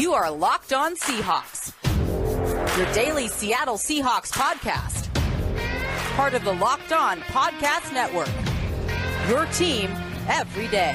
You are Locked On Seahawks, your daily Seattle Seahawks podcast. Part of the Locked On Podcast Network. Your team every day.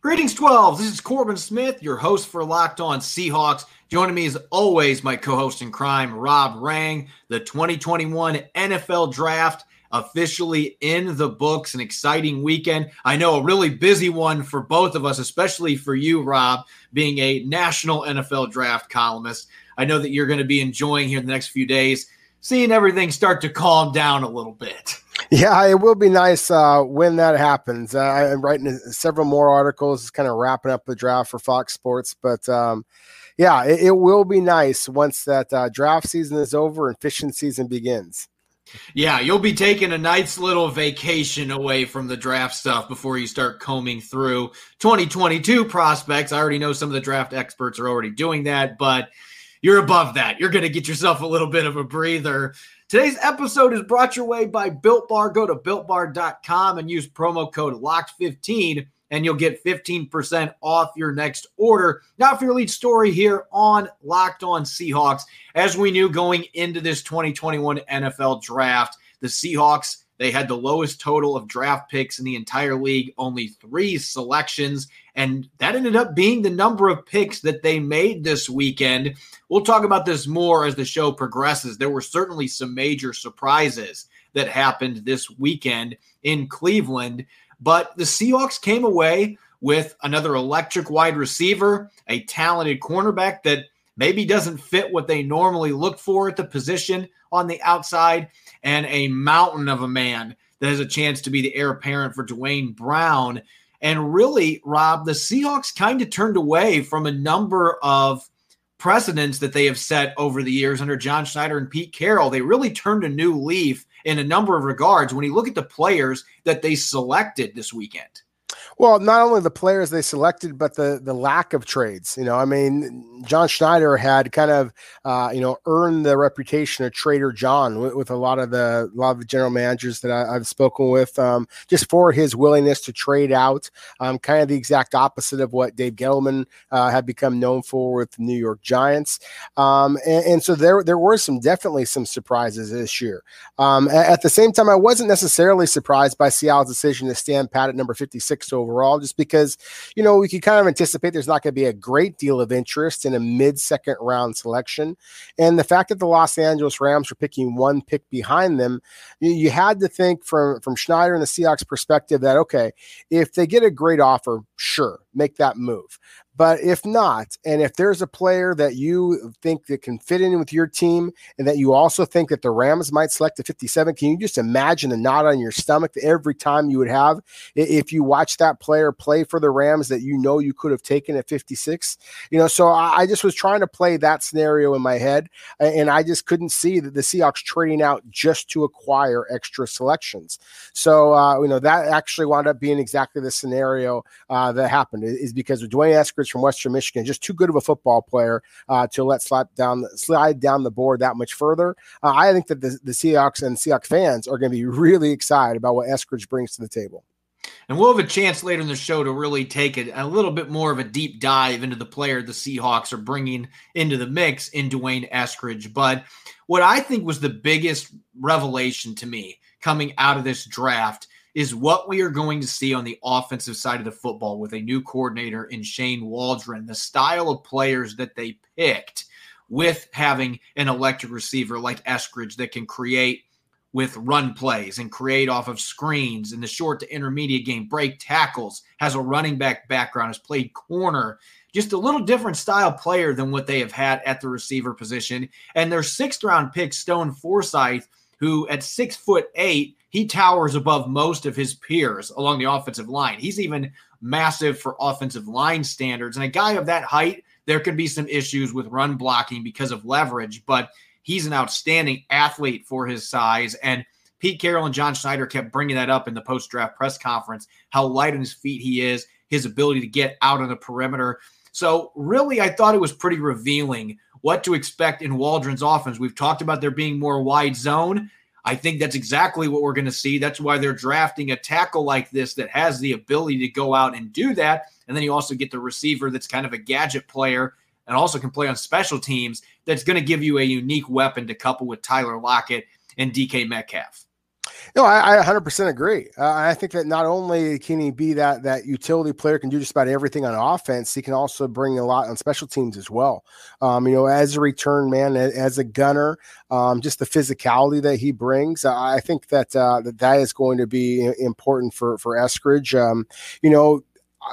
Greetings, 12. This is Corbin Smith, your host for Locked On Seahawks. Joining me as always, my co host in crime, Rob Rang. The 2021 NFL Draft officially in the books. An exciting weekend. I know a really busy one for both of us, especially for you, Rob, being a national NFL draft columnist. I know that you're going to be enjoying here in the next few days, seeing everything start to calm down a little bit. Yeah, it will be nice uh, when that happens. Uh, I'm writing several more articles, kind of wrapping up the draft for Fox Sports. But um, yeah, it, it, will be nice once that uh, draft season is over and fishing season begins. Yeah, you'll be taking a nice little vacation away from the draft stuff before you start combing through 2022 prospects. I already know some of the draft experts are already doing that, but you're above that. You're going to get yourself a little bit of a breather Today's episode is brought your way by Built Bar. Go to builtbar.com and use promo code LOCKED15 and you'll get 15% off your next order. Now, for your lead story here on Locked On Seahawks, as we knew going into this 2021 NFL draft, the Seahawks they had the lowest total of draft picks in the entire league, only three selections. And that ended up being the number of picks that they made this weekend. We'll talk about this more as the show progresses. There were certainly some major surprises that happened this weekend in Cleveland, but the Seahawks came away with another electric wide receiver, a talented cornerback that maybe doesn't fit what they normally look for at the position on the outside and a mountain of a man that has a chance to be the heir apparent for Duane Brown. And really, Rob, the Seahawks kind of turned away from a number of precedents that they have set over the years under John Schneider and Pete Carroll. They really turned a new leaf in a number of regards when you look at the players that they selected this weekend. Well, not only the players they selected, but the the lack of trades. You know, I mean, John Schneider had kind of uh, you know earned the reputation of Trader John with, with, a lot of the a lot of the general managers that I, have spoken with, um, just for his willingness to trade out. Um, kind of the exact opposite of what Dave Gettleman uh, had become known for with the New York Giants. Um, and, and, so there there were some definitely some surprises this year. Um, at, at the same time, I wasn't necessarily surprised by Seattle's decision to stand pat at number fifty six overall, just because, you know, we could kind of anticipate there's not going to be a great deal of interest in a mid second round selection. And the fact that the Los Angeles Rams were picking one pick behind them, you, you had to think from, from Schneider and the Seahawks perspective that, okay, if they get a great offer, sure, make that move. But if not, and if there's a player that you think that can fit in with your team, and that you also think that the Rams might select a 57, can you just imagine the knot on your stomach every time you would have if you watch that player play for the Rams that you know you could have taken at 56? You know, so I just was trying to play that scenario in my head, and I just couldn't see that the Seahawks trading out just to acquire extra selections. So, uh, you know, that actually wound up being exactly the scenario uh, that happened is because D'Wayne Eskridge from Western Michigan, just too good of a football player uh, to let slide down slide down the board that much further. Uh, I think that the, the Seahawks and Seahawks fans are going to be really excited about what Eskridge brings to the table. And we'll have a chance later in the show to really take a, a, little bit more of a deep dive into the player the Seahawks are bringing into the mix in D'Wayne Eskridge. But what I think was the biggest revelation to me coming out of this draft is what we are going to see on the offensive side of the football with a new coordinator in Shane Waldron, the style of players that they picked with having an electric receiver like Eskridge that can create with run plays and create off of screens in the short to intermediate game, break tackles, has a running back background, has played corner, just a little different style player than what they have had at the receiver position. And their sixth round pick, Stone Forsythe, who at six foot eight he towers above most of his peers along the offensive line. He's even massive for offensive line standards. And a guy of that height, there could be some issues with run blocking because of leverage, but he's an outstanding athlete for his size. And Pete Carroll and John Schneider kept bringing that up in the post draft press conference how light on his feet he is, his ability to get out on the perimeter. So, really, I thought it was pretty revealing what to expect in Waldron's offense. We've talked about there being more wide zone. I think that's exactly what we're going to see. That's why they're drafting a tackle like this that has the ability to go out and do that. And then you also get the receiver that's kind of a gadget player and also can play on special teams that's going to give you a unique weapon to couple with Tyler Lockett and DK Metcalf. No, I, I 100% agree. Uh, I think that not only can he be that that utility player, can do just about everything on offense, he can also bring a lot on special teams as well. Um, you know, as a return man, as a gunner, um, just the physicality that he brings, I think that uh, that that is going to be important for for Eskridge. Um, you know,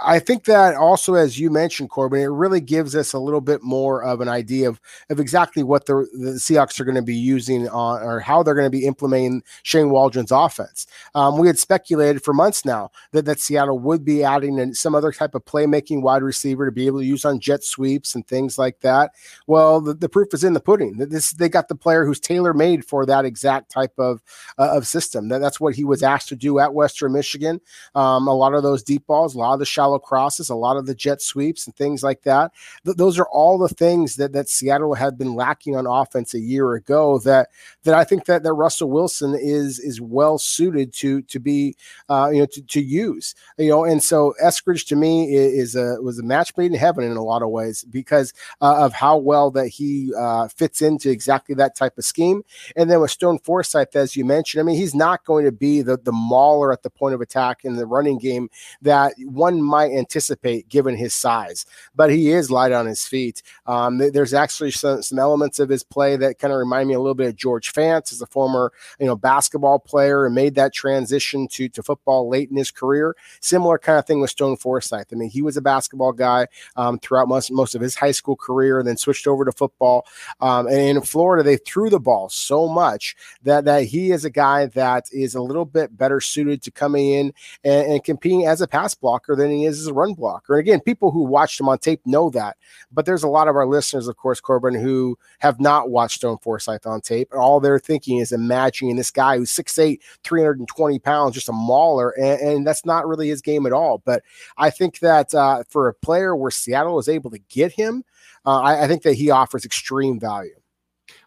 I think that also, as you mentioned, Corbin, it really gives us a little bit more of an idea of, of exactly what the, the Seahawks are going to be using on or how they're going to be implementing Shane Waldron's offense. Um, we had speculated for months now that, that Seattle would be adding some other type of playmaking wide receiver to be able to use on jet sweeps and things like that. Well, the, the proof is in the pudding. This they got the player who's tailor made for that exact type of uh, of system. That, that's what he was asked to do at Western Michigan. Um, a lot of those deep balls, a lot of the shallow crosses, a lot of the jet sweeps and things like that. Th- those are all the things that that Seattle had been lacking on offense a year ago. That that I think that that Russell Wilson is is well suited to to be uh, you know to, to use you know. And so Eskridge to me is, a was a match made in heaven in a lot of ways because uh, of how well that he uh, fits into exactly that type of scheme. And then with Stone Forsythe, as you mentioned, I mean he's not going to be the the mauler at the point of attack in the running game that one might anticipate given his size, but he is light on his feet. Um, there's actually some, some elements of his play that kind of remind me a little bit of George Fant as a former, you know, basketball player and made that transition to, to football late in his career. Similar kind of thing with Stone Forsythe. I mean, he was a basketball guy um, throughout most, most of his high school career and then switched over to football. Um, and in Florida, they threw the ball so much that, that he is a guy that is a little bit better suited to coming in and, and competing as a pass blocker than he is as a run blocker. And again, people who watched him on tape know that. But there's a lot of our listeners, of course, Corbin, who have not watched Stone Forsythe on tape. And all they're thinking is imagining this guy who's 6'8, 320 pounds, just a mauler. And, and that's not really his game at all. But I think that uh, for a player where Seattle was able to get him, uh, I, I think that he offers extreme value.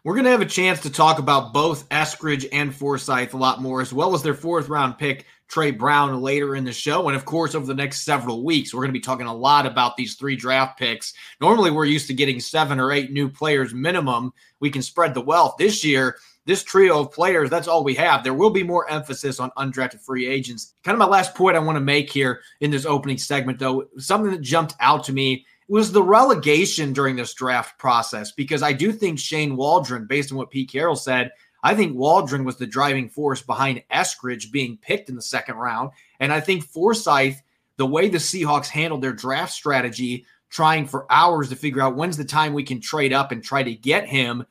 We're going to have a chance to talk about both Eskridge and Forsythe a lot more, as well as their fourth round pick, Tre Brown, later in the show. And of course, over the next several weeks, we're going to be talking a lot about these three draft picks. Normally, we're used to getting seven or eight new players minimum. We can spread the wealth. This year, this trio of players, that's all we have. There will be more emphasis on undrafted free agents. Kind of my last point I want to make here in this opening segment, though, something that jumped out to me was the relegation during this draft process because I do think Shane Waldron, based on what Pete Carroll said, I think Waldron was the driving force behind Eskridge being picked in the second round. And I think Forsythe, the way the Seahawks handled their draft strategy, trying for hours to figure out when's the time we can trade up and try to get him,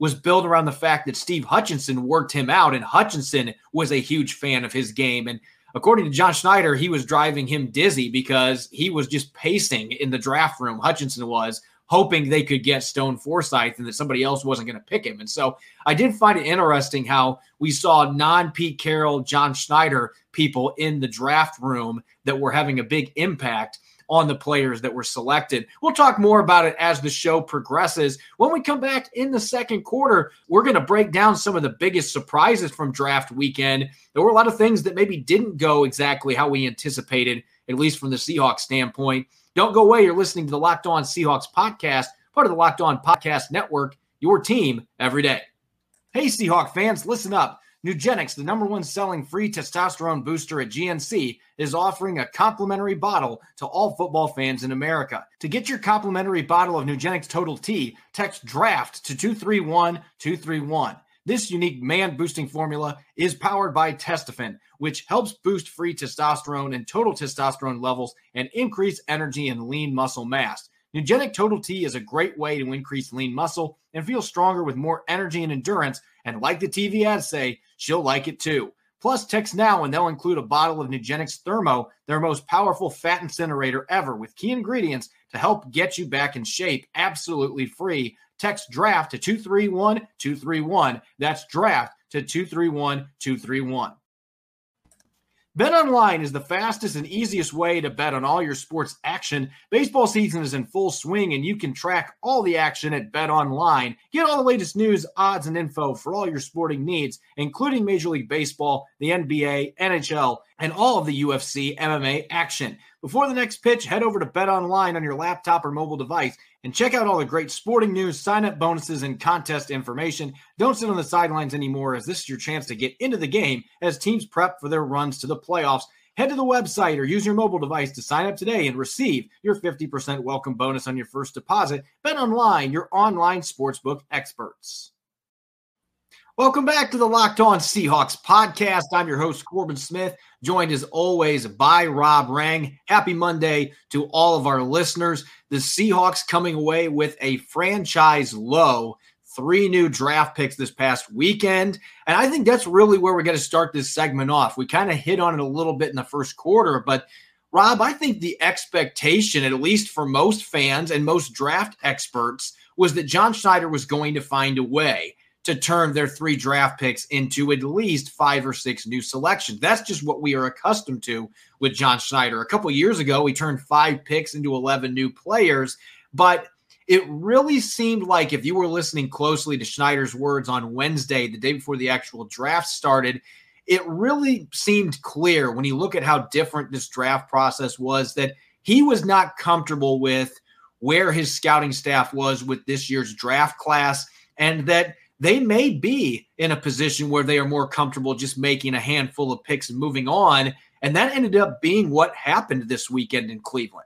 was built around the fact that Steve Hutchinson worked him out. And Hutchinson was a huge fan of his game. And according to John Schneider, he was driving him dizzy because he was just pacing in the draft room. Hutchinson was hoping they could get Stone Forsythe and that somebody else wasn't going to pick him. And so I did find it interesting how we saw non Pete Carroll, John Schneider people in the draft room that were having a big impact on the players that were selected. We'll talk more about it as the show progresses. When we come back in the second quarter, we're going to break down some of the biggest surprises from draft weekend. There were a lot of things that maybe didn't go exactly how we anticipated, at least from the Seahawks standpoint. Don't go away. You're listening to the Locked On Seahawks podcast, part of the Locked On Podcast Network, your team every day. Hey, Seahawk fans, listen up. Nugenix, the number one selling free testosterone booster at GNC, is offering a complimentary bottle to all football fans in America. To get your complimentary bottle of Nugenix Total T, text DRAFT to 231 231. This unique man boosting formula is powered by Testofen, which helps boost free testosterone and total testosterone levels and increase energy and lean muscle mass. Nugenix Total T is a great way to increase lean muscle and feel stronger with more energy and endurance. And like the TV ads say, she'll like it too. Plus, text now and they'll include a bottle of Nugenix Thermo, their most powerful fat incinerator ever, with key ingredients to help get you back in shape absolutely free. Text draft to 231 231. That's draft to 231 231. BetOnline is the fastest and easiest way to bet on all your sports action. Baseball season is in full swing and you can track all the action at Bet Online. Get all the latest news, odds, and info for all your sporting needs, including Major League Baseball, the NBA, NHL, and all of the UFC MMA action. Before the next pitch, head over to Bet Online on your laptop or mobile device and check out all the great sporting news, sign up bonuses, and contest information. Don't sit on the sidelines anymore, as this is your chance to get into the game as teams prep for their runs to the playoffs. Head to the website or use your mobile device to sign up today and receive your 50% welcome bonus on your first deposit. Bet online, your online sportsbook experts. Welcome back to the Locked On Seahawks podcast. I'm your host, Corbin Smith, joined as always by Rob Rang. Happy Monday to all of our listeners. The Seahawks coming away with a franchise low, three new draft picks this past weekend. And I think that's really where we're going to start this segment off. We kind of hit on it a little bit in the first quarter, but Rob, I think the expectation, at least for most fans and most draft experts, was that John Schneider was going to find a way to turn their three draft picks into at least five or six new selections. That's just what we are accustomed to with John Schneider. A couple years ago, we turned five picks into 11 new players, but it really seemed like if you were listening closely to Schneider's words on Wednesday, the day before the actual draft started, it really seemed clear when you look at how different this draft process was that he was not comfortable with where his scouting staff was with this year's draft class and that they may be in a position where they are more comfortable just making a handful of picks and moving on. And that ended up being what happened this weekend in Cleveland.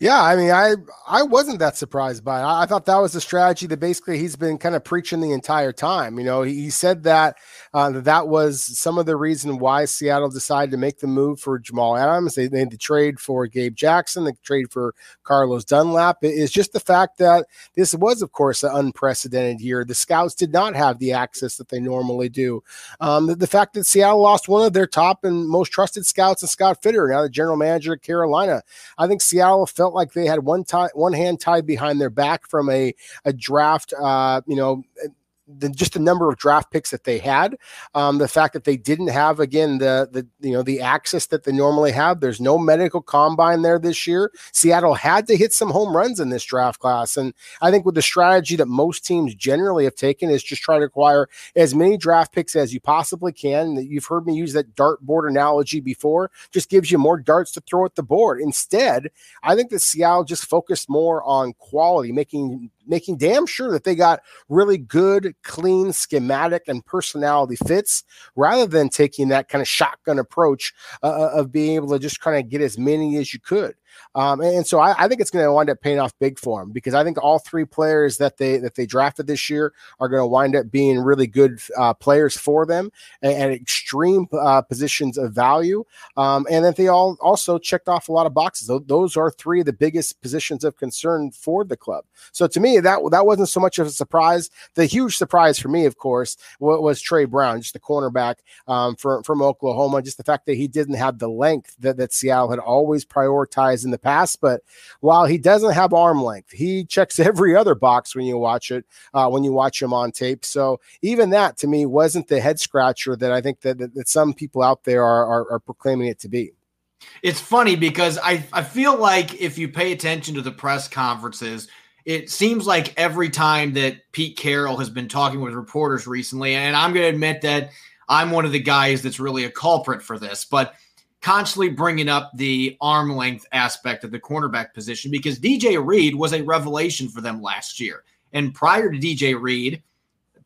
Yeah, I mean, I I wasn't that surprised by it. I, thought that was the strategy that basically he's been kind of preaching the entire time. You know, he, he said that uh, that was some of the reason why Seattle decided to make the move for Jamal Adams. They made the trade for Gabe Jackson, the trade for Carlos Dunlap. It is just the fact that this was, of course, an unprecedented year. The scouts did not have the access that they normally do. Um, the, the fact that Seattle lost one of their top and most trusted scouts, and Scott Fitterer, now the general manager of Carolina. I think Seattle felt felt like they had one tie, one hand tied behind their back from a a draft, uh, you know, the, just the number of draft picks that they had, um, the fact that they didn't have again the the you know the access that they normally have. There's no medical combine there this year. Seattle had to hit some home runs in this draft class, and I think with the strategy that most teams generally have taken is just try to acquire as many draft picks as you possibly can. You've heard me use that dartboard analogy before. Just gives you more darts to throw at the board. Instead, I think that Seattle just focused more on quality, making making damn sure that they got really good, clean schematic and personality fits rather than taking that kind of shotgun approach uh, uh of being able to just kind of get as many as you could. Um, and, and, so I, I think it's going to wind up paying off big for them because I think all three players that they that they drafted this year are going to wind up being really good uh, players for them at, extreme uh, positions of value. Um, and that they all also checked off a lot of boxes. Those, are three of the biggest positions of concern for the club. So to me, that that wasn't so much of a surprise. The huge surprise for me, of course, was, was Tre Brown, just the cornerback um, from from Oklahoma. Just the fact that he didn't have the length that, that Seattle had always prioritized in the past. But while he doesn't have arm length, he checks every other box when you watch it, uh, when you watch him on tape. So even that to me wasn't the head scratcher that I think that, that, that some people out there are, are, are proclaiming it to be. It's funny because I, I feel like if you pay attention to the press conferences, it seems like every time that Pete Carroll has been talking with reporters recently, and I'm going to admit that I'm one of the guys that's really a culprit for this, but constantly bringing up the arm length aspect of the cornerback position because DJ Reed was a revelation for them last year. And prior to DJ Reed,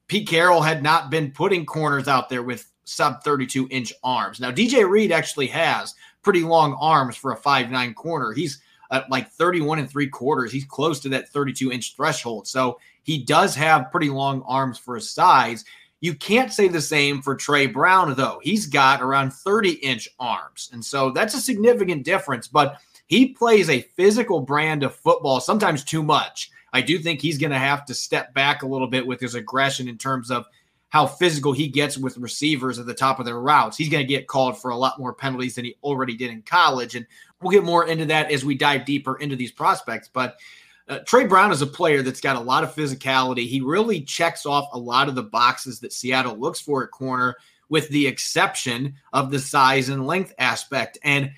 Pete Carroll had not been putting corners out there with sub 32 inch arms. Now, DJ Reed actually has pretty long arms for a five nine corner. He's at like 31 and three quarters. He's close to that 32 inch threshold. So he does have pretty long arms for his size. You can't say the same for Tre Brown, though. He's got around 30 inch arms. And so that's a significant difference. But he plays a physical brand of football, sometimes too much. I do think he's going to have to step back a little bit with his aggression in terms of how physical he gets with receivers at the top of their routes. He's going to get called for a lot more penalties than he already did in college. And we'll get more into that as we dive deeper into these prospects. But uh, Tre Brown is a player that's got a lot of physicality. He really checks off a lot of the boxes that Seattle looks for at corner with the exception of the size and length aspect. And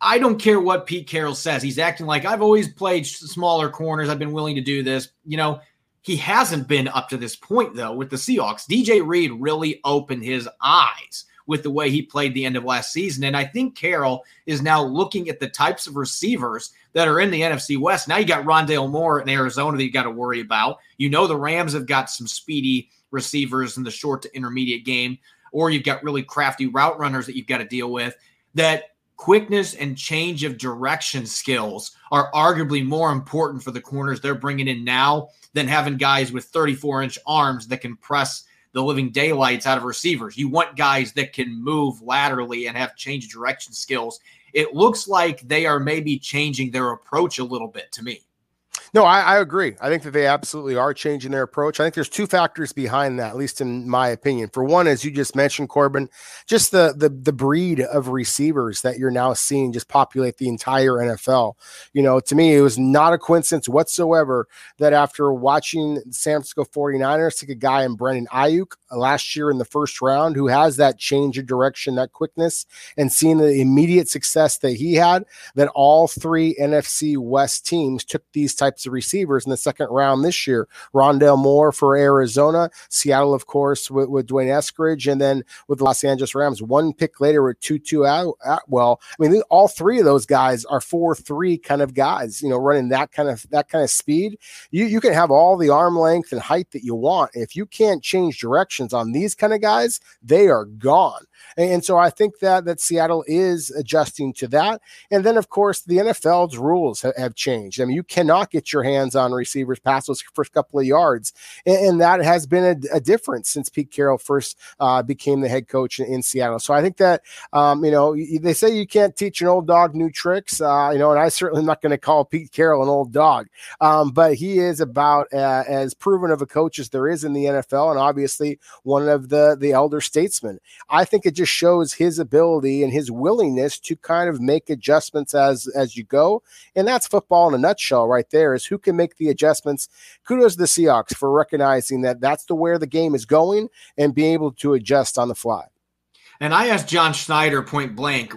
I don't care what Pete Carroll says. He's acting like I've always played smaller corners. I've been willing to do this. You know, he hasn't been up to this point, though, with the Seahawks. DJ Reed really opened his eyes with the way he played the end of last season. And I think Carroll is now looking at the types of receivers that are in the NFC West. Now you got Rondale Moore in Arizona that you got to worry about. You know, the Rams have got some speedy receivers in the short to intermediate game, or you've got really crafty route runners that you've got to deal with. That quickness and change of direction skills are arguably more important for the corners they're bringing in now than having guys with 34 inch arms that can press the living daylights out of receivers. You want guys that can move laterally and have change of direction skills. It looks like they are maybe changing their approach a little bit to me. No, I, I, agree. I think that they absolutely are changing their approach. I think there's two factors behind that, at least in my opinion. For one, as you just mentioned, Corbin, just the the the breed of receivers that you're now seeing just populate the entire NFL. You know, to me, it was not a coincidence whatsoever that after watching San Francisco 49ers take a guy in Brandon Aiyuk last year in the first round who has that change of direction, that quickness, and seeing the immediate success that he had, that all three NFC West teams took these types of receivers in the second round this year. Rondale Moore for Arizona, Seattle, of course, with, with D'Wayne Eskridge, and then with the Los Angeles Rams. One pick later with Tutu Atwell. Well, I mean, all three of those guys are four three kind of guys. You know, running that kind of that kind of speed. You you can have all the arm length and height that you want. If you can't change directions on these kind of guys, they are gone. And so I think that that Seattle is adjusting to that. And then, of course, the NFL's rules have, have changed. I mean, you cannot get your hands on receivers past those first couple of yards, and, and that has been a, a, difference since Pete Carroll first uh, became the head coach in, in, Seattle. So I think that um, you know they say you can't teach an old dog new tricks. Uh, you know, and I certainly am not going to call Pete Carroll an old dog, um, but he is about uh, as proven of a coach as there is in the NFL, and obviously one of the the elder statesmen. I think it just shows his ability and his willingness to kind of make adjustments as as you go. And that's football in a nutshell, right there. Is who can make the adjustments. Kudos to the Seahawks for recognizing that that's the where the game is going and being able to adjust on the fly. And I asked John Schneider point blank,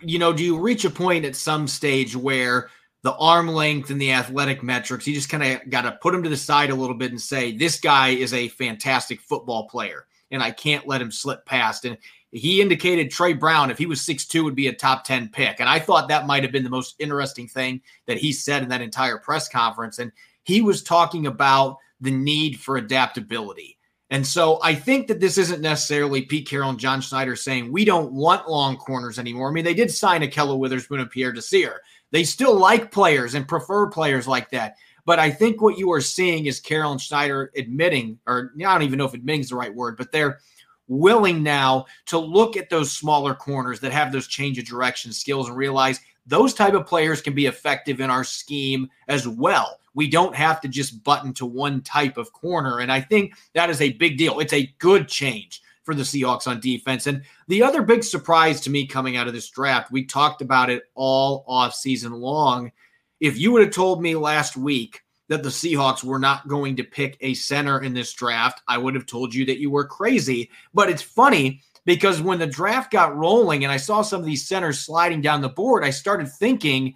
you know, do you reach a point at some stage where the arm length and the athletic metrics, you just kind of got to put him to the side a little bit and say, this guy is a fantastic football player and I can't let him slip past. And he indicated Tre Brown, if he was 6'2, would be a top 10 pick. And I thought that might have been the most interesting thing that he said in that entire press conference. And he was talking about the need for adaptability. And so I think that this isn't necessarily Pete Carroll and John Schneider saying we don't want long corners anymore. I mean, they did sign Ahkello Witherspoon and Pierre Desir. They still like players and prefer players like that. But I think what you are seeing is Carroll and Schneider admitting, or I don't even know if admitting is the right word, but they're – willing now to look at those smaller corners that have those change of direction skills and realize those type of players can be effective in our scheme as well. We don't have to just button to one type of corner. And I think that is a big deal. It's a good change for the Seahawks on defense. And the other big surprise to me coming out of this draft, we talked about it all off season long. If you would have told me last week that the Seahawks were not going to pick a center in this draft, I would have told you that you were crazy. But it's funny because when the draft got rolling and I saw some of these centers sliding down the board, I started thinking,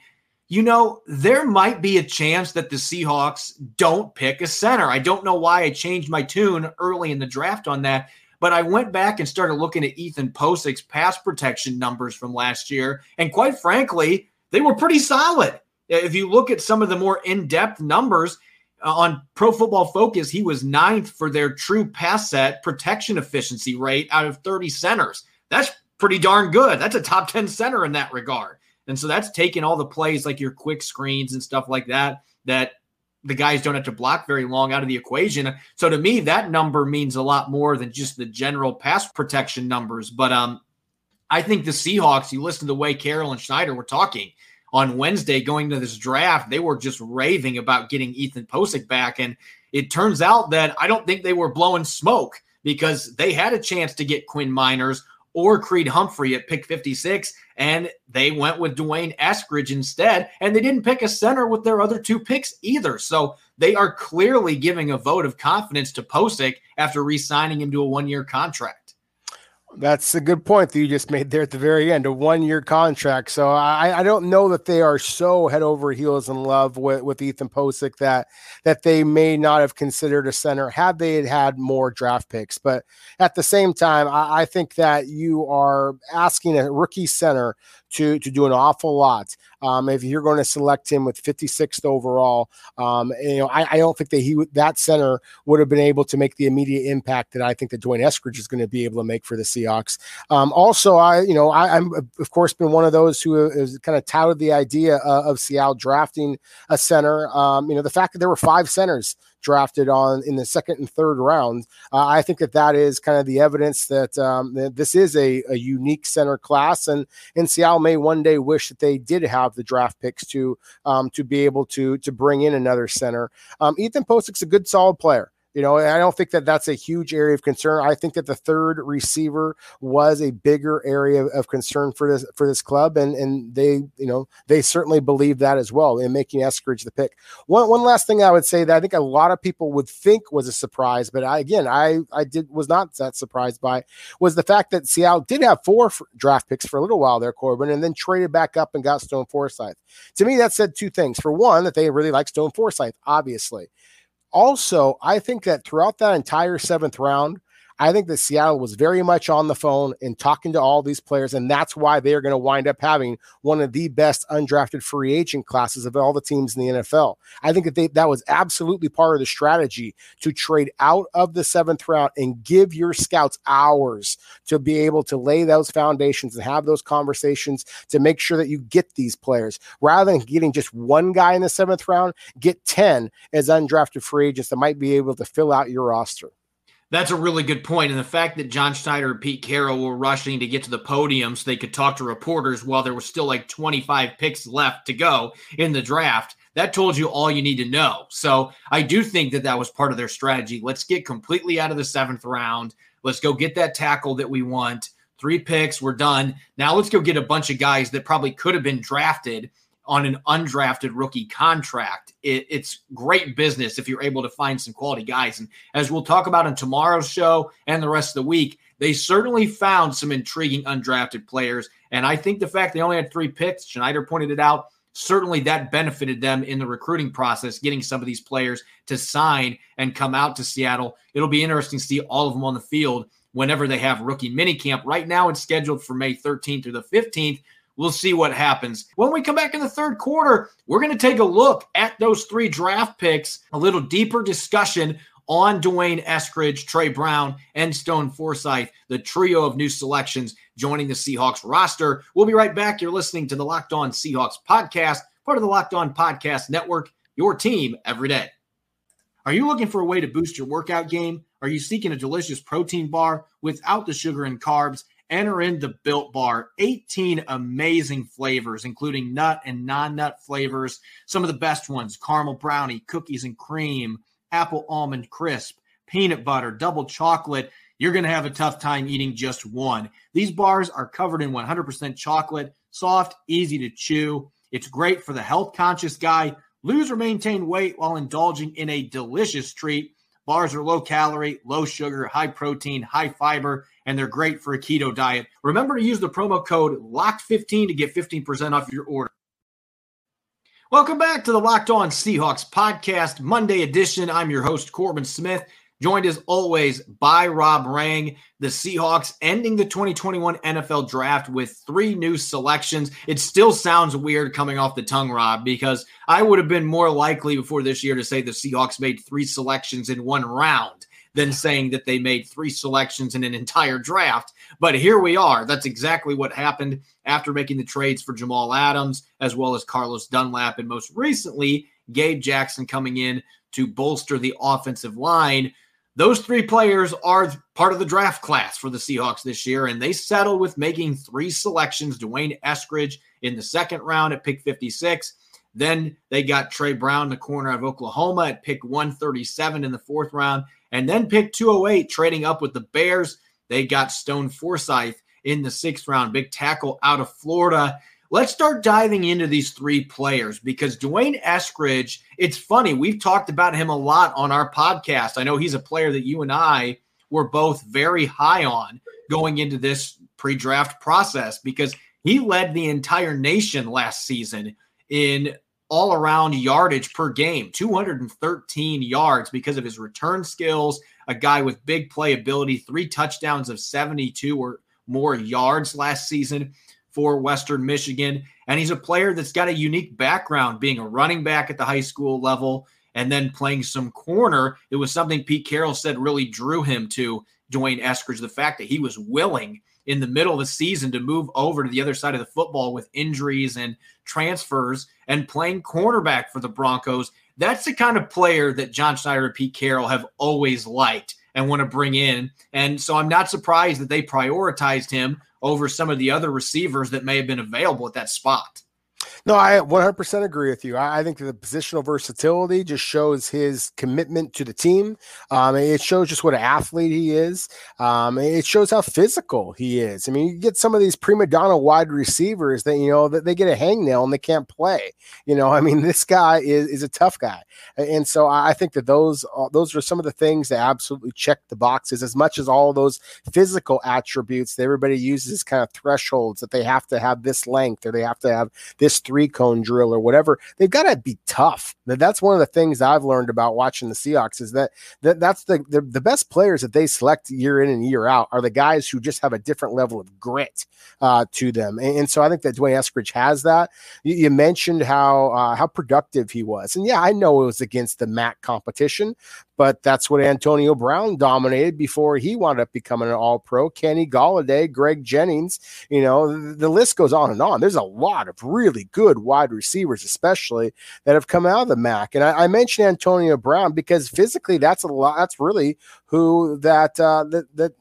you know, there might be a chance that the Seahawks don't pick a center. I don't know why I changed my tune early in the draft on that, but I went back and started looking at Ethan Pocic's pass protection numbers from last year. And quite frankly, they were pretty solid. If you look at some of the more in depth numbers uh, on Pro Football Focus, he was ninth for their true pass set protection efficiency rate out of 30 centers. That's pretty darn good. That's a top 10 center in that regard. And so that's taking all the plays like your quick screens and stuff like that, that the guys don't have to block very long out of the equation. So to me, that number means a lot more than just the general pass protection numbers. But um, I think the Seahawks, you listen to the way Carroll and Schneider were talking, on Wednesday going to this draft, they were just raving about getting Ethan Pocic back. And it turns out that I don't think they were blowing smoke because they had a chance to get Quinn Meinerz or Creed Humphrey at pick 56, and they went with D'Wayne Eskridge instead. And they didn't pick a center with their other two picks either. So they are clearly giving a vote of confidence to Pocic after re signing him to a one year contract. That's a good point that you just made there at the very end, a one year contract. So I, I don't know that they are so head over heels in love with, with Ethan Pocic that that they may not have considered a center had they had, had more draft picks. But at the same time, I, I think that you are asking a rookie center to to do an awful lot. Um, if you're going to select him with 56th overall, um, you know, I, I, don't think that he that center would have been able to make the immediate impact that I think that D'Wayne Eskridge is going to be able to make for the Seahawks. Um, also, I you know I, am of course been one of those who has kind of touted the idea of, of Seattle drafting a center. Um, you know, the fact that there were five centers drafted on in the second and third round. Uh, I think that that is kind of the evidence that, um, that this is a, a, unique center class, and and Seattle may one day wish that they did have the draft picks to um, to be able to to bring in another center. Um, Ethan Pocic's a good, solid player. You know, I don't think that that's a huge area of concern. I think that the third receiver was a bigger area of concern for this for this club, and and they, you know, they certainly believe that as well in making Eskridge the pick. One one last thing I would say that I think a lot of people would think was a surprise, but I again I I did was not that surprised by was the fact that Seattle did have four draft picks for a little while there, Corbin, and then traded back up and got Stone Forsythe. To me, that said two things. For one, that they really like Stone Forsythe, obviously. Also, I think that throughout that entire seventh round, I think that Seattle was very much on the phone and talking to all these players, and that's why they are going to wind up having one of the best undrafted free agent classes of all the teams in the NFL. I think that they, that was absolutely part of the strategy to trade out of the seventh round and give your scouts hours to be able to lay those foundations and have those conversations to make sure that you get these players rather than getting just one guy in the seventh round. Get ten as undrafted free agents that might be able to fill out your roster. That's a really good point. And the fact that John Schneider and Pete Carroll were rushing to get to the podium so they could talk to reporters while there was still like 25 picks left to go in the draft, that told you all you need to know. So I do think that that was part of their strategy. Let's get completely out of the seventh round. Let's go get that tackle that we want. Three picks, we're done. Now let's go get a bunch of guys that probably could have been drafted on an undrafted rookie contract. It, it's great business if you're able to find some quality guys. And as we'll talk about in tomorrow's show and the rest of the week, they certainly found some intriguing undrafted players. And I think the fact they only had three picks, Schneider pointed it out, certainly that benefited them in the recruiting process, getting some of these players to sign and come out to Seattle. It'll be interesting to see all of them on the field whenever they have rookie minicamp. Right now, it's scheduled for May 13th through the 15th. We'll see what happens. When we come back in the third quarter, we're going to take a look at those three draft picks, a little deeper discussion on D'Wayne Eskridge, Tre Brown, and Stone Forsythe, the trio of new selections joining the Seahawks roster. We'll be right back. You're listening to the Locked On Seahawks podcast, part of the Locked On Podcast Network, your team every day. Are you looking for a way to boost your workout game? Are you seeking a delicious protein bar without the sugar and carbs? Enter in the Built Bar. 18 amazing flavors, including nut and non nut flavors. Some of the best ones caramel brownie, cookies and cream, apple almond crisp, peanut butter, double chocolate. You're going to have a tough time eating just one. These bars are covered in 100% chocolate, soft, easy to chew. It's great for the health conscious guy. Lose or maintain weight while indulging in a delicious treat. Bars are low calorie, low sugar, high protein, high fiber, and they're great for a keto diet. Remember to use the promo code LOCKED15 to get 15% off your order. Welcome back to the Locked On Seahawks podcast, Monday edition. I'm your host, Corbin Smith, joined as always by Rob Rang. The Seahawks ending the 2021 NFL draft with three new selections. It still sounds weird coming off the tongue, Rob, because I would have been more likely before this year to say the Seahawks made three selections in one round than saying that they made three selections in an entire draft. But here we are. That's exactly what happened after making the trades for Jamal Adams, as well as Carlos Dunlap, and most recently, Gabe Jackson coming in to bolster the offensive line. Those three players are part of the draft class for the Seahawks this year, and they settled with making three selections D'Wayne Eskridge in the second round at pick 56. Then they got Tre Brown, the corner of Oklahoma, at pick 137 in the fourth round. And then pick 208, trading up with the Bears. They got Stone Forsythe in the sixth round, big tackle out of Florida. Let's start diving into these three players because D'Wayne Eskridge, it's funny. We've talked about him a lot on our podcast. I know he's a player that you and I were both very high on going into this pre draft process because he led the entire nation last season in all around yardage per game 213 yards because of his return skills, a guy with big playability, three touchdowns of 72 or more yards last season for Western Michigan. And he's a player that's got a unique background being a running back at the high school level and then playing some corner. It was something Pete Carroll said really drew him to D'Wayne Eskridge, the fact that he was willing in the middle of the season to move over to the other side of the football with injuries and transfers and playing cornerback for the Broncos. That's the kind of player that John Schneider and Pete Carroll have always liked and want to bring in. And so I'm not surprised that they prioritized him over some of the other receivers that may have been available at that spot. No, I 100% agree with you. I, I, think the positional versatility just shows his commitment to the team. Um, it shows just what an athlete he is. Um, it shows how physical he is. I mean, you get some of these prima donna wide receivers that you know that they get a hangnail and they can't play. You know, I mean, this guy is is a tough guy, and so I think that those uh, those are some of the things that absolutely check the boxes. As much as all those physical attributes that everybody uses kind of thresholds that they have to have this length or they have to have this three cone drill or whatever. They've got to be tough. That's one of the things I've learned about watching the Seahawks is that, that that's the, the, the best players that they select year in and year out are the guys who just have a different level of grit uh, to them. And, and, so I think that D'Wayne Eskridge has that. You, you mentioned how uh, how productive he was, and yeah, I know it was against the MAC competition, but that's what Antonio Brown dominated before he wound up becoming an all pro. Kenny Golladay, Greg Jennings, you know, the, the, list goes on and on. There's a lot of really good wide receivers, especially that have come out of the MAC. And I, I mentioned Antonio Brown because physically that's a lot, that's really who that, uh, that, that,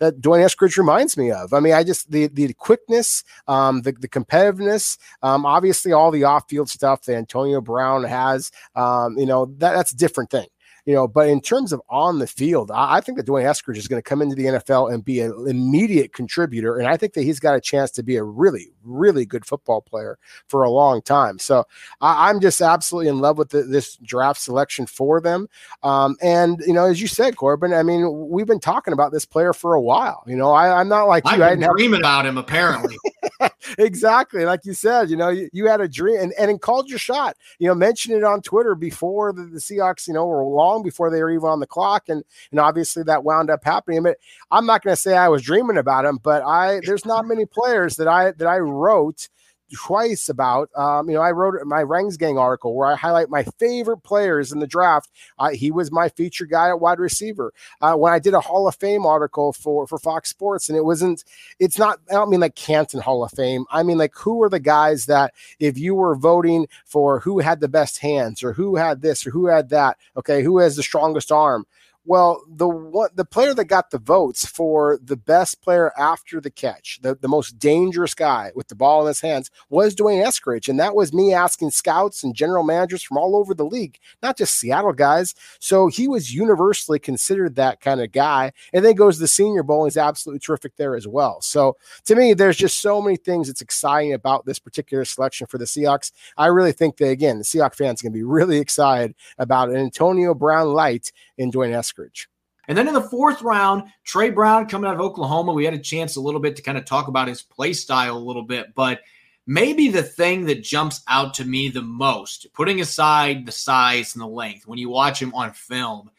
that D'Wayne Eskridge reminds me of. I mean, I just the the quickness, um, the the competitiveness, um, obviously all the off field stuff that Antonio Brown has. Um, you know that that's a different thing you know, but in terms of on the field, I, I think that D'Wayne Eskridge is going to come into the NFL and be an immediate contributor. And I think that he's got a chance to be a really, really good football player for a long time. So I, am just absolutely in love with the, this draft selection for them. Um, and, you know, as you said, Corbin, I mean, we've been talking about this player for a while. You know, I, am not like I've you. I've been dreaming about him, apparently. exactly. Like you said, you know, you, you had a dream and, and called your shot, you know, mentioned it on Twitter before the, the Seahawks, you know, were long before they were even on the clock. And, and obviously that wound up happening. But I'm not going to say I was dreaming about him, but I, there's not many players that I, that I wrote twice about. Um, you know, I wrote my Rangs Gang article where I highlight my favorite players in the draft. Uh, he was my feature guy at wide receiver. Uh, when I did a Hall of Fame article for for Fox Sports, and it wasn't. It's not. I don't mean like Canton Hall of Fame. I mean like who are the guys that if you were voting for who had the best hands or who had this or who had that. Okay, who has the strongest arm? Well, the the player that got the votes for the best player after the catch, the, the most dangerous guy with the ball in his hands, was D'Wayne Eskridge. And that was me asking scouts and general managers from all over the league, not just Seattle guys. So he was universally considered that kind of guy. And then goes to the senior bowl and he's absolutely terrific there as well. So to me, there's just so many things that's exciting about this particular selection for the Seahawks. I really think that again, the Seahawks fans are gonna be really excited about an Antonio Brown light in D'Wayne Eskridge. Eskridge. And then in the fourth round, Tre Brown coming out of Oklahoma, we had a chance a little bit to kind of talk about his play style a little bit, but maybe the thing that jumps out to me the most, putting aside the size and the length, when you watch him on film,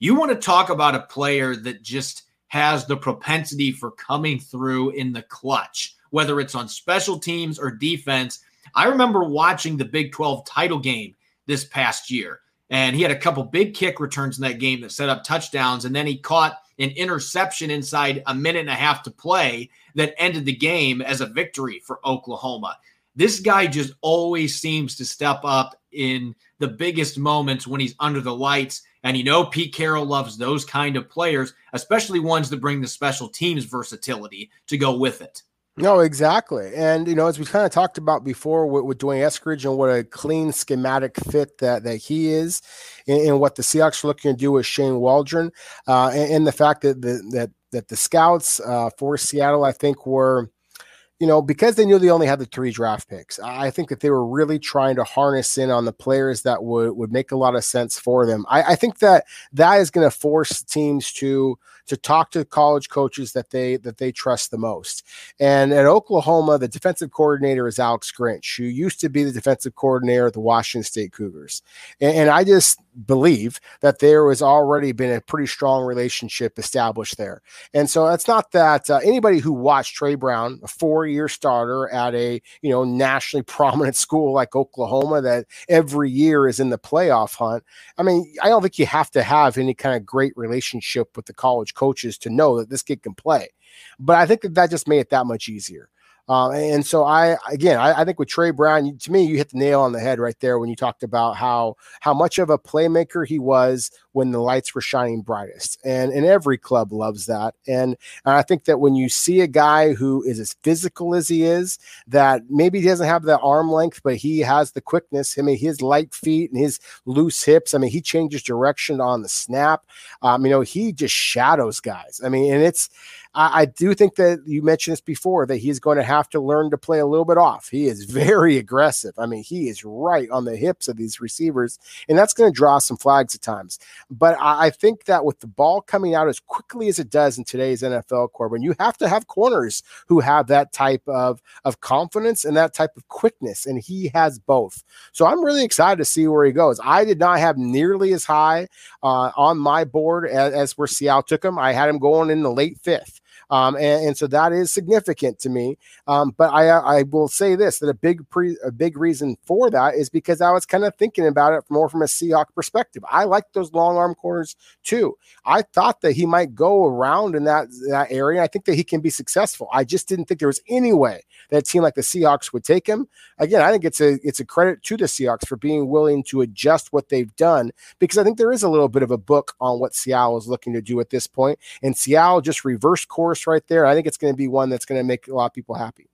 you want to talk about a player that just has the propensity for coming through in the clutch, whether it's on special teams or defense. I remember watching the Big 12 title game this past year and he had a couple big kick returns in that game that set up touchdowns. And then he caught an interception inside a minute and a half to play that ended the game as a victory for Oklahoma. This guy just always seems to step up in the biggest moments when he's under the lights. And you know, Pete Carroll loves those kind of players, especially ones that bring the special teams versatility to go with it. No, exactly. And, you know, as we kind of talked about before with, with D'Wayne Eskridge and what a clean schematic fit that, that he is and, and what the Seahawks are looking to do with Shane Waldron uh, and, and, the fact that the, that, that the scouts uh, for Seattle, I think, were, you know, because they knew they only had the three draft picks, I think that they were really trying to harness in on the players that would, would make a lot of sense for them. I, I think that that is going to force teams to – to talk to college coaches that they that they trust the most. And at Oklahoma, the defensive coordinator is Alex Grinch, who used to be the defensive coordinator of the Washington State Cougars. And, and I just believe that there has already been a pretty strong relationship established there. And so it's not that uh, anybody who watched Tre Brown, a four-year starter at a you know nationally prominent school like Oklahoma, that every year is in the playoff hunt. I mean, I don't think you have to have any kind of great relationship with the college coaches to know that this kid can play. But I think that that just made it that much easier. Uh, and so I again I, I, think with Tre Brown, to me, you hit the nail on the head right there when you talked about how how much of a playmaker he was when the lights were shining brightest. And and every club loves that. And, and I think that when you see a guy who is as physical as he is, that maybe he doesn't have the arm length, but he has the quickness. I mean, his light feet and his loose hips. I mean, he changes direction on the snap. Um, you know, he just shadows guys. I mean, and it's I, I, do think that you mentioned this before that he's going to have to learn to play a little bit off. He is very aggressive. I mean, he is right on the hips of these receivers, and that's going to draw some flags at times. But I, I think that with the ball coming out as quickly as it does in today's NFL, Corbin, you have to have corners who have that type of, of confidence and that type of quickness, and he has both. So I'm really excited to see where he goes. I did not have nearly as high uh, on my board as, as where Seattle took him. I had him going in the late fifth. Um, and, and, so that is significant to me. Um, but I, I will say this: that a big pre, a big reason for that is because I was kind of thinking about it more from a Seahawk perspective. I like those long arm corners too. I thought that he might go around in that that area. I think that he can be successful. I just didn't think there was any way that a team like the Seahawks would take him. Again, I think it's a it's a credit to the Seahawks for being willing to adjust what they've done because I think there is a little bit of a book on what Seattle is looking to do at this point, and Seattle just reversed course right there. I think it's going to be one that's going to make a lot of people happy.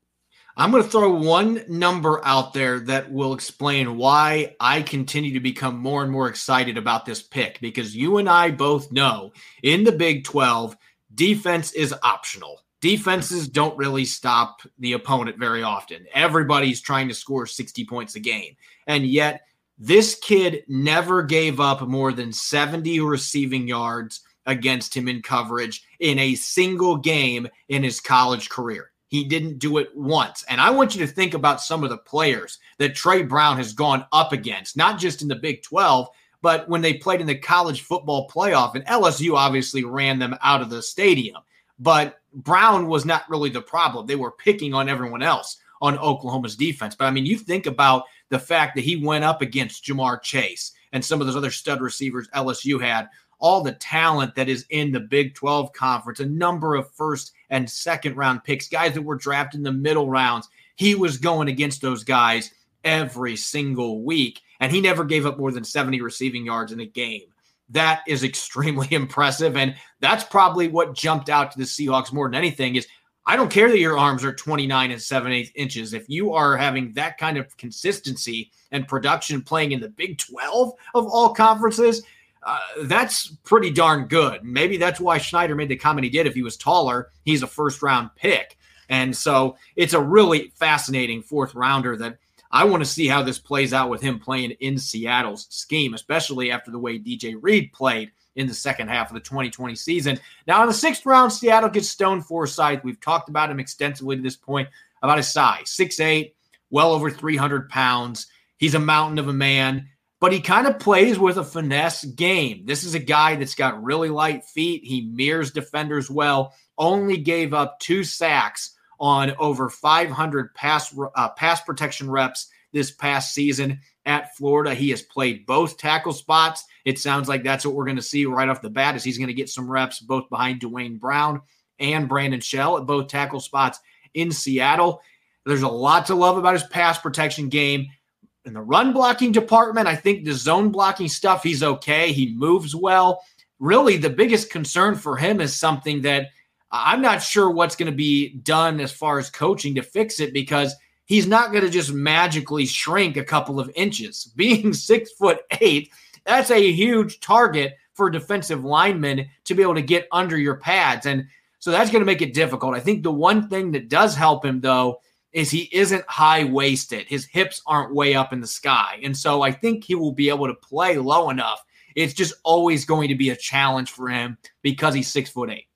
I'm going to throw one number out there that will explain why I continue to become more and more excited about this pick because you and I both know in the Big 12, defense is optional. Defenses don't really stop the opponent very often. Everybody's trying to score 60 points a game. And yet, this kid never gave up more than 70 receiving yards against him in coverage in a single game in his college career. He didn't do it once. And I want you to think about some of the players that Tre Brown has gone up against, not just in the Big 12, but when they played in the college football playoff. And LSU obviously ran them out of the stadium. But Brown was not really the problem. They were picking on everyone else on Oklahoma's defense. But I mean, you think about the fact that he went up against Ja'Marr Chase and some of those other stud receivers LSU had all the talent that is in the Big 12 conference, a number of first and second round picks, guys that were drafted in the middle rounds. He was going against those guys every single week, and he never gave up more than 70 receiving yards in a game. That is extremely impressive. And that's probably what jumped out to the Seahawks more than anything is I don't care that your arms are 29 and 7 8 inches. If you are having that kind of consistency and production playing in the Big 12 of all conferences, uh, that's pretty darn good. Maybe that's why Schneider made the comment he did. If he was taller, he's a first round pick. And so it's a really fascinating fourth rounder that I want to see how this plays out with him playing in Seattle's scheme, especially after the way DJ Reed played in the second half of the 2020 season. Now, in the sixth round, Seattle gets Stone Forsythe. We've talked about him extensively to this point about his size six eight, well over 300 pounds. He's a mountain of a man but he kind of plays with a finesse game. This is a guy that's got really light feet. He mirrors defenders well, only gave up two sacks on over 500 pass uh, pass protection reps this past season at Florida. He has played both tackle spots. It sounds like that's what we're going to see right off the bat is he's going to get some reps both behind Duane Brown and Brandon Shell at both tackle spots in Seattle. There's a lot to love about his pass protection game in the run blocking department, I think the zone blocking stuff, he's okay. He moves well. Really, the biggest concern for him is something that I'm not sure what's going to be done as far as coaching to fix it because he's not going to just magically shrink a couple of inches. Being six foot eight, that's a huge target for defensive linemen to be able to get under your pads. And so that's going to make it difficult. I think the one thing that does help him, though, is he isn't high waisted. His hips aren't way up in the sky. And so I think he will be able to play low enough it's just always going to be a challenge for him because he's six foot eight.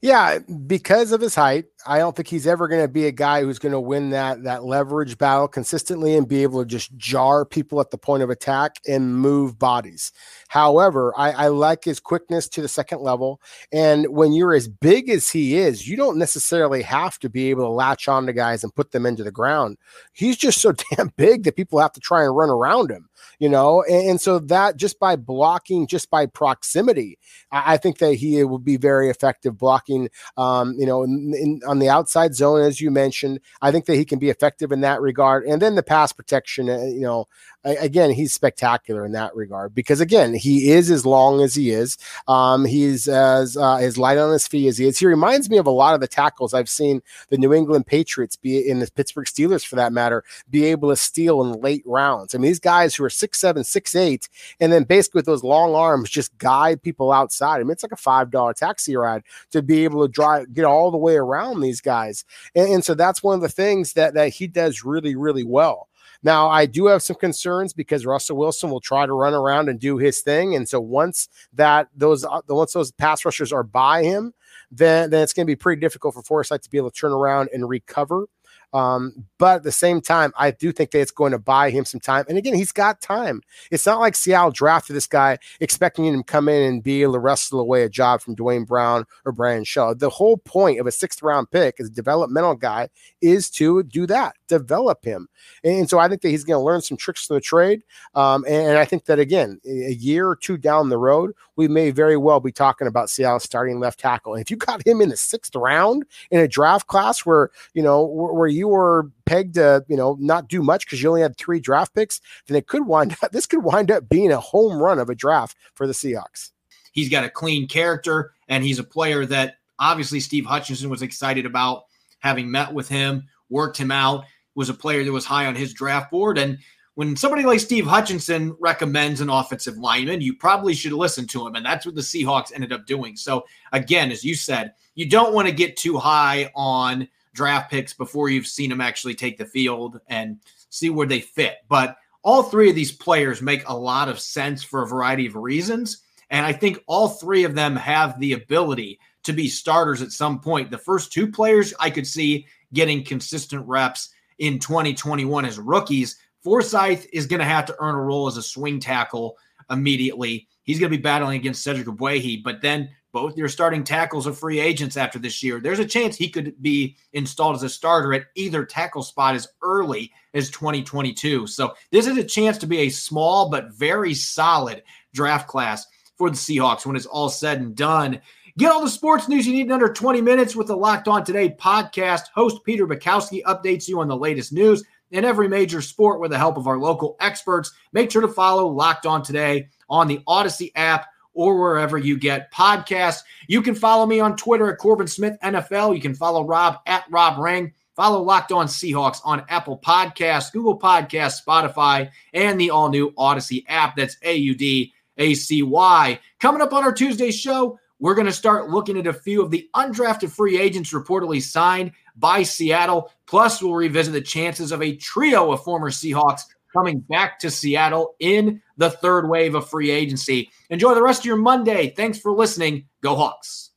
Yeah, because of his height, I don't think he's ever going to be a guy who's going to win that that leverage battle consistently and be able to just jar people at the point of attack and move bodies. However, I, I like his quickness to the second level, and when you're as big as he is, you don't necessarily have to be able to latch on to guys and put them into the ground. He's just so damn big that people have to try and run around him you know, and, and, so that just by blocking, just by proximity, I, I think that he will be very effective blocking, um, you know, in, in, on the outside zone, as you mentioned. I think that he can be effective in that regard. And then the pass protection, uh, you know, again, he's spectacular in that regard because again, he is as long as he is. Um, he's as uh, as light on his feet as he is. He reminds me of a lot of the tackles I've seen the New England Patriots be in the Pittsburgh Steelers, for that matter, be able to steal in late rounds. I mean, these guys who are six seven, six eight, and then basically with those long arms just guide people outside. I mean, it's like a five dollar taxi ride to be able to drive get all the way around these guys, and, and so that's one of the things that that he does really really well. Now, I do have some concerns because Russell Wilson will try to run around and do his thing, and so once that those uh, once those pass rushers are by him, then then it's going to be pretty difficult for Forsythe to be able to turn around and recover. Um, but at the same time, I do think that it's going to buy him some time. And again, he's got time. It's not like Seattle drafted this guy expecting him to come in and be able to wrestle away a job from Duane Brown or Brian Shaw. The whole point of a sixth round pick as a developmental guy is to do that, develop him. And so I think that he's going to learn some tricks to the trade. Um, and, and I think that again, a year or two down the road, we may very well be talking about Seattle starting left tackle. And if you got him in the sixth round in a draft class where, you know, where, where you were pegged to, you know, not do much because you only had three draft picks, then it could wind up, this could wind up being a home run of a draft for the Seahawks. He's got a clean character and he's a player that obviously Steve Hutchinson was excited about having met with him, worked him out, was a player that was high on his draft board. And when somebody like Steve Hutchinson recommends an offensive lineman, you probably should listen to him. And that's what the Seahawks ended up doing. So, again, as you said, you don't want to get too high on draft picks before you've seen them actually take the field and see where they fit. But all three of these players make a lot of sense for a variety of reasons. And I think all three of them have the ability to be starters at some point. The first two players I could see getting consistent reps in 2021 as rookies. Forsythe is going to have to earn a role as a swing tackle immediately. He's going to be battling against Cedric Ogbuehi, but then both your starting tackles are free agents after this year. There's a chance he could be installed as a starter at either tackle spot as early as 2022. So this is a chance to be a small but very solid draft class for the Seahawks when it's all said and done. Get all the sports news you need in under 20 minutes with the Locked On Today podcast. Host Peter Bukowski updates you on the latest news in every major sport with the help of our local experts. Make sure to follow Locked On Today on the Audacy app or wherever you get podcasts. You can follow me on Twitter at Corbin Smith NFL. You can follow Rob at Rob Rang. Follow Locked On Seahawks on Apple Podcasts, Google Podcasts, Spotify, and the all new Audacy app. That's A U D A C Y. Coming up on our Tuesday show, we're going to start looking at a few of the undrafted free agents reportedly signed by Seattle. Plus, we'll revisit the chances of a trio of former Seahawks coming back to Seattle in the third wave of free agency. Enjoy the rest of your Monday. Thanks for listening. Go Hawks.